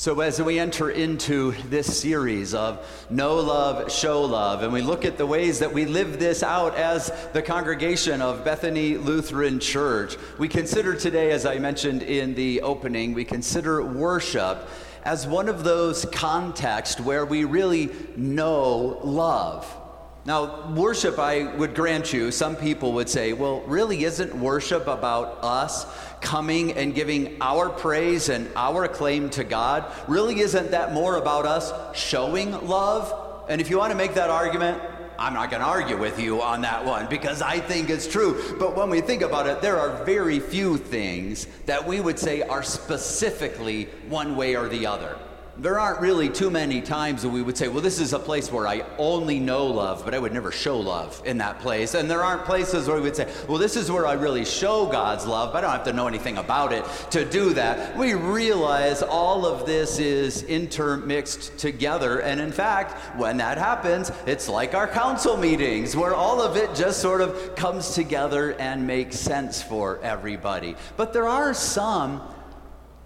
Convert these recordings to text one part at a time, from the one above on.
So, as we enter into this series of Know Love, Show Love, and we look at the ways that we live this out as the congregation of Bethany Lutheran Church, we consider today, as I mentioned in the opening, we consider worship as one of those contexts where we really know love. Now, worship, I would grant you, some people would say, well, really isn't worship about us coming and giving our praise and our claim to God? Really isn't that more about us showing love? And if you want to make that argument, I'm not going to argue with you on that one because I think it's true. But when we think about it, there are very few things that we would say are specifically one way or the other there aren't really too many times that we would say, well, this is a place where I only know love, but I would never show love in that place. And there aren't places where we would say, well, this is where I really show God's love, but I don't have to know anything about it to do that. We realize all of this is intermixed together. And in fact, when that happens, it's like our council meetings where all of it just sort of comes together and makes sense for everybody. But there are some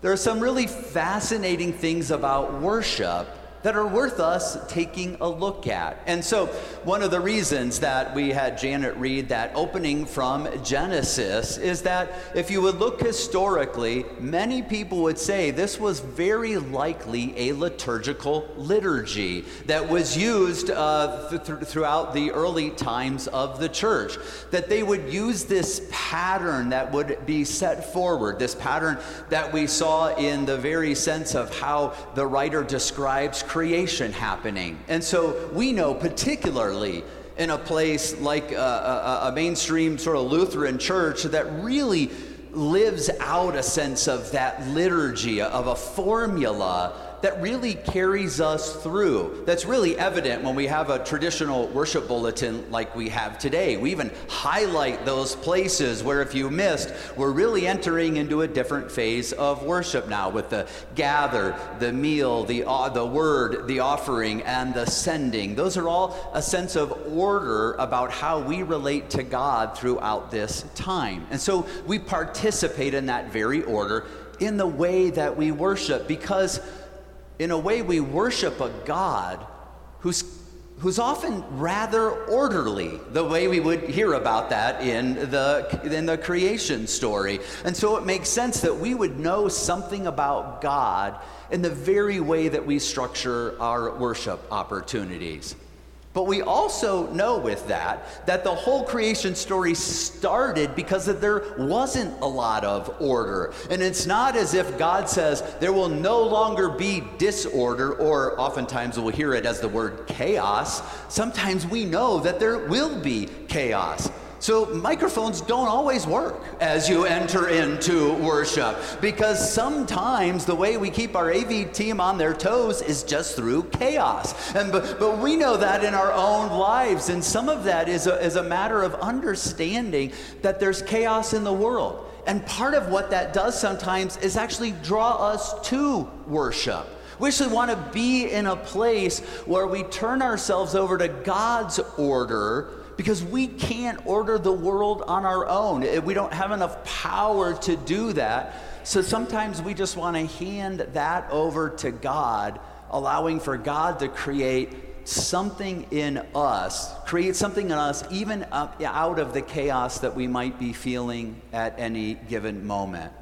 there are some really fascinating things about worship that are worth us taking a look at. And so, one of the reasons that we had Janet read that opening from Genesis is that if you would look historically, many people would say this was very likely a liturgical liturgy that was used uh, th- throughout the early times of the church. That they would use this pattern that would be set forward, this pattern that we saw in the very sense of how the writer describes creation happening. And so we know, particularly in a place like a, a, a mainstream sort of Lutheran church, that really lives out a sense of that liturgy, of a formula that really carries us through. That's really evident when we have a traditional worship bulletin like we have today. We even highlight those places where, if you missed, we're really entering into a different phase of worship now with the gather, the meal, the, uh, the word, the offering, and the sending. Those are all a sense of order about how we relate to God throughout this time. And so we participate in that very order in the way that we worship because in a way, we worship a God who's, who's often rather orderly, the way we would hear about that in the, in the creation story. And so it makes sense that we would know something about God in the very way that we structure our worship opportunities. But we also know with that that the whole creation story started because that there wasn't a lot of order. And it's not as if God says there will no longer be disorder, or oftentimes we'll hear it as the word chaos. Sometimes we know that there will be chaos. So, microphones don't always work as you enter into worship because sometimes the way we keep our AV team on their toes is just through chaos. And, but, but we know that in our own lives, and some of that is a, is a matter of understanding that there's chaos in the world. And part of what that does sometimes is actually draw us to worship. We actually want to be in a place where we turn ourselves over to God's order because we can't order the world on our own. Eh, we don't have enough power to do that. So sometimes we just want to hand that over to God, allowing for God to create something in us, create something in us, even out of the chaos that we might be feeling at any given moment.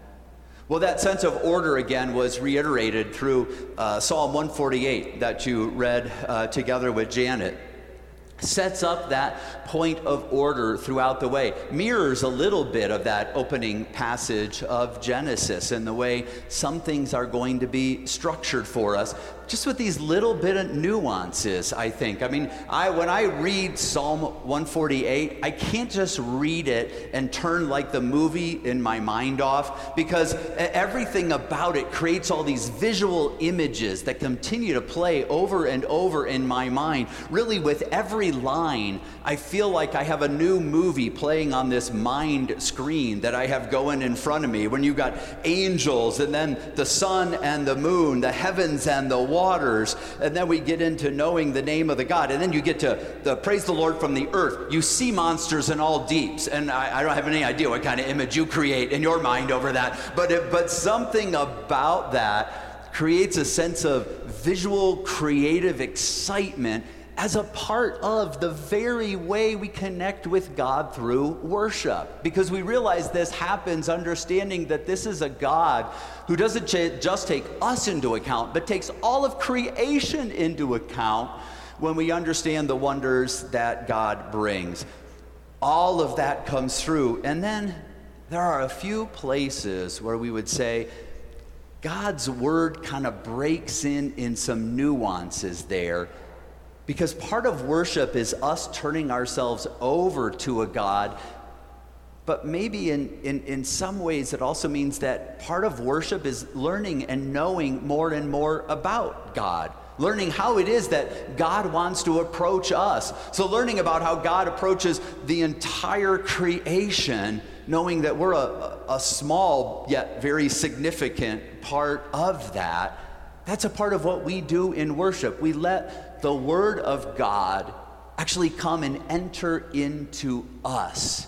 Well, that sense of order again was reiterated through uh, Psalm 148 that you read uh, together with Janet sets up that point of order throughout the way, mirrors a little bit of that opening passage of Genesis and the way some things are going to be structured for us just with these little bit of nuances, I think. I mean, I when I read Psalm 148, I can't just read it and turn like the movie in my mind off because everything about it creates all these visual images that continue to play over and over in my mind. Really, with every line, I feel like I have a new movie playing on this mind screen that I have going in front of me. When you've got angels and then the sun and the moon, the heavens and the waters. And then we get into knowing the name of the God. And then you get to the praise the Lord from the earth. You see monsters in all deeps. And I, I don't have any idea what kind of image you create in your mind over that. But, it, but something about that creates a sense of visual, creative excitement as a part of the very way we connect with God through worship. Because we realize this happens understanding that this is a God who doesn't just take us into account, but takes all of creation into account when we understand the wonders that God brings. All of that comes through. And then there are a few places where we would say, God's word kind of breaks in in some nuances there because part of worship is us turning ourselves over to a God. But maybe in, in, in some ways, it also means that part of worship is learning and knowing more and more about God learning how it is that God wants to approach us. So, learning about how God approaches the entire creation, knowing that we're a, a small yet very significant part of that, that's a part of what we do in worship. We let the Word of God actually come and enter into us.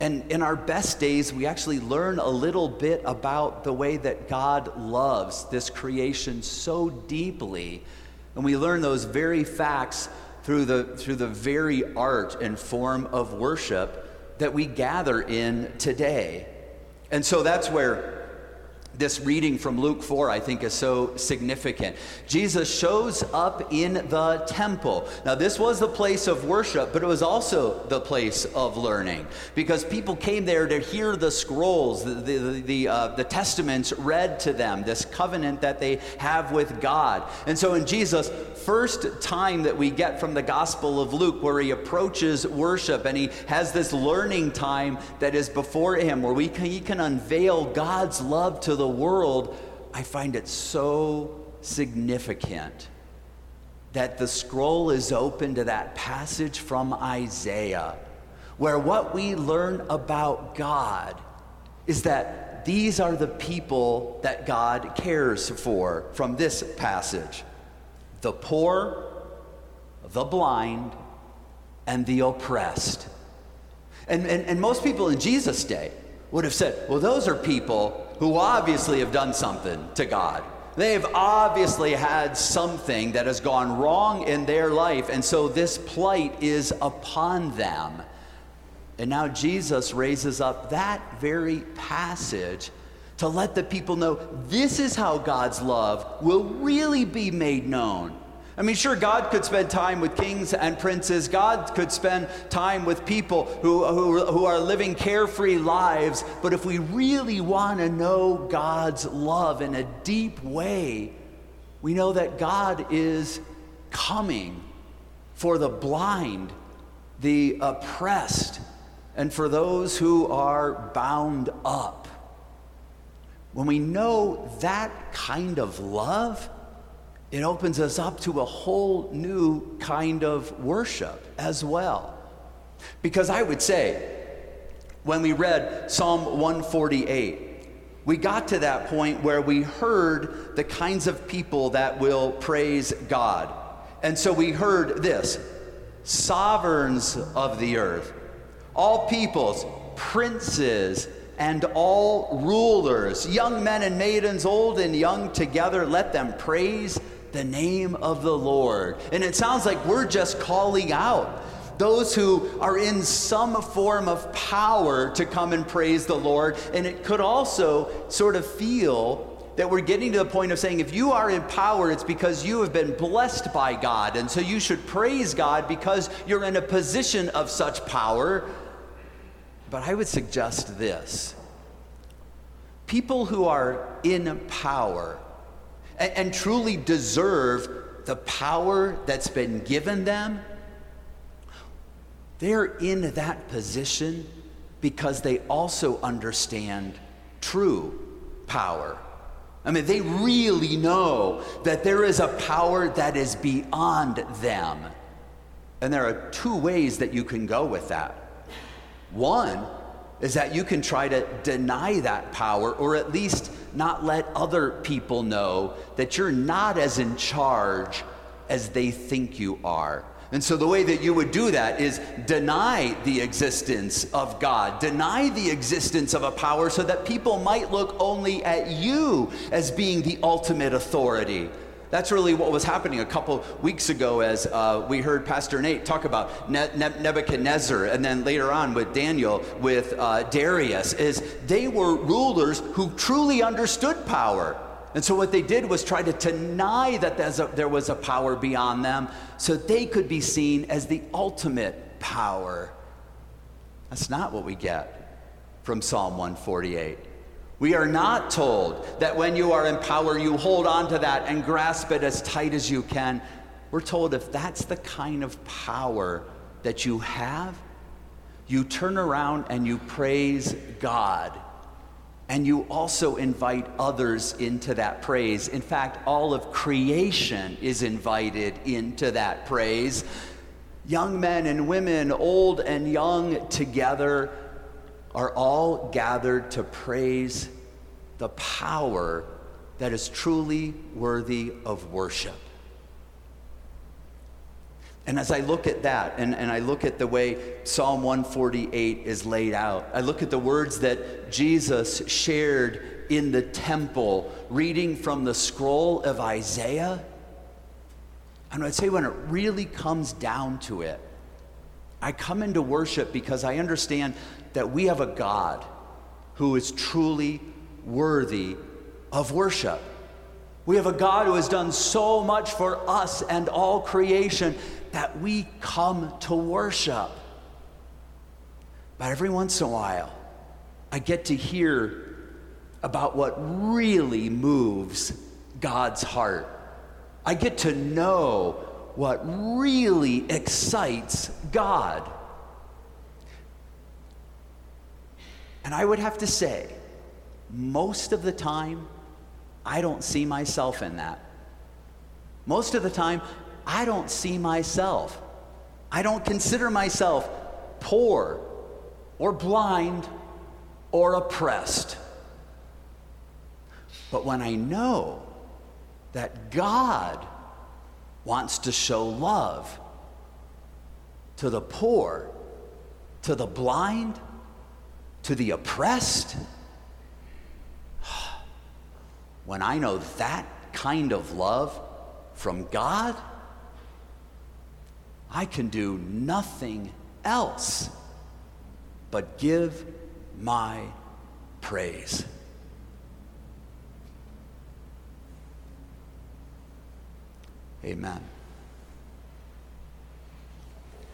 And in our best days, we actually learn a little bit about the way that God loves this creation so deeply. And we learn those very facts through the, through the very art and form of worship that we gather in today. And so that's where this reading from Luke 4, I think, is so significant. Jesus shows up in the temple. Now, this was the place of worship, but it was also the place of learning because people came there to hear the scrolls, the, the, the, uh, the testaments read to them, this covenant that they have with God. And so, in Jesus' first time that we get from the Gospel of Luke, where he approaches worship and he has this learning time that is before him, where we can, he can unveil God's love to the the world, I find it so significant that the scroll is open to that passage from Isaiah, where what we learn about God is that these are the people that God cares for from this passage the poor, the blind, and the oppressed. And, and, and most people in Jesus' day would have said, well, those are people who obviously have done something to God. They've obviously had something that has gone wrong in their life, and so this plight is upon them. And now Jesus raises up that very passage to let the people know this is how God's love will really be made known I mean, sure, God could spend time with kings and princes. God could spend time with people who, who, who are living carefree lives. But if we really want to know God's love in a deep way, we know that God is coming for the blind, the oppressed, and for those who are bound up. When we know that kind of love, it opens us up to a whole new kind of worship as well. Because I would say, when we read Psalm 148, we got to that point where we heard the kinds of people that will praise God. And so we heard this sovereigns of the earth, all peoples, princes, and all rulers, young men and maidens, old and young together, let them praise the name of the Lord. And it sounds like we're just calling out those who are in some form of power to come and praise the Lord. And it could also sort of feel that we're getting to the point of saying if you are in power, it's because you have been blessed by God. And so you should praise God because you're in a position of such power. But I would suggest this people who are in power and, and truly deserve the power that's been given them, they're in that position because they also understand true power. I mean, they really know that there is a power that is beyond them. And there are two ways that you can go with that. One is that you can try to deny that power or at least not let other people know that you're not as in charge as they think you are. And so, the way that you would do that is deny the existence of God, deny the existence of a power so that people might look only at you as being the ultimate authority. That's really what was happening a couple weeks ago as uh, we heard Pastor Nate talk about ne- ne- Nebuchadnezzar, and then later on with Daniel, with uh, Darius, is they were rulers who truly understood power. And so what they did was try to deny that a, there was a power beyond them so they could be seen as the ultimate power. That's not what we get from Psalm 148. We are not told that when you are in power, you hold on to that and grasp it as tight as you can. We're told if that's the kind of power that you have, you turn around and you praise God and you also invite others into that praise. In fact, all of creation is invited into that praise. Young men and women, old and young together, are all gathered to praise the power that is truly worthy of worship. And as I look at that, and, and I look at the way Psalm 148 is laid out, I look at the words that Jesus shared in the temple, reading from the scroll of Isaiah. And I'd say when it really comes down to it, I come into worship because I understand that we have a God who is truly worthy of worship. We have a God who has done so much for us and all creation that we come to worship. But every once in a while, I get to hear about what really moves God's heart. I get to know what really excites God. And I would have to say, most of the time, I don't see myself in that. Most of the time, I don't see myself. I don't consider myself poor or blind or oppressed. But when I know that God wants to show love to the poor, to the blind, to the oppressed, when I know that kind of love from God, I can do nothing else but give my praise. Amen.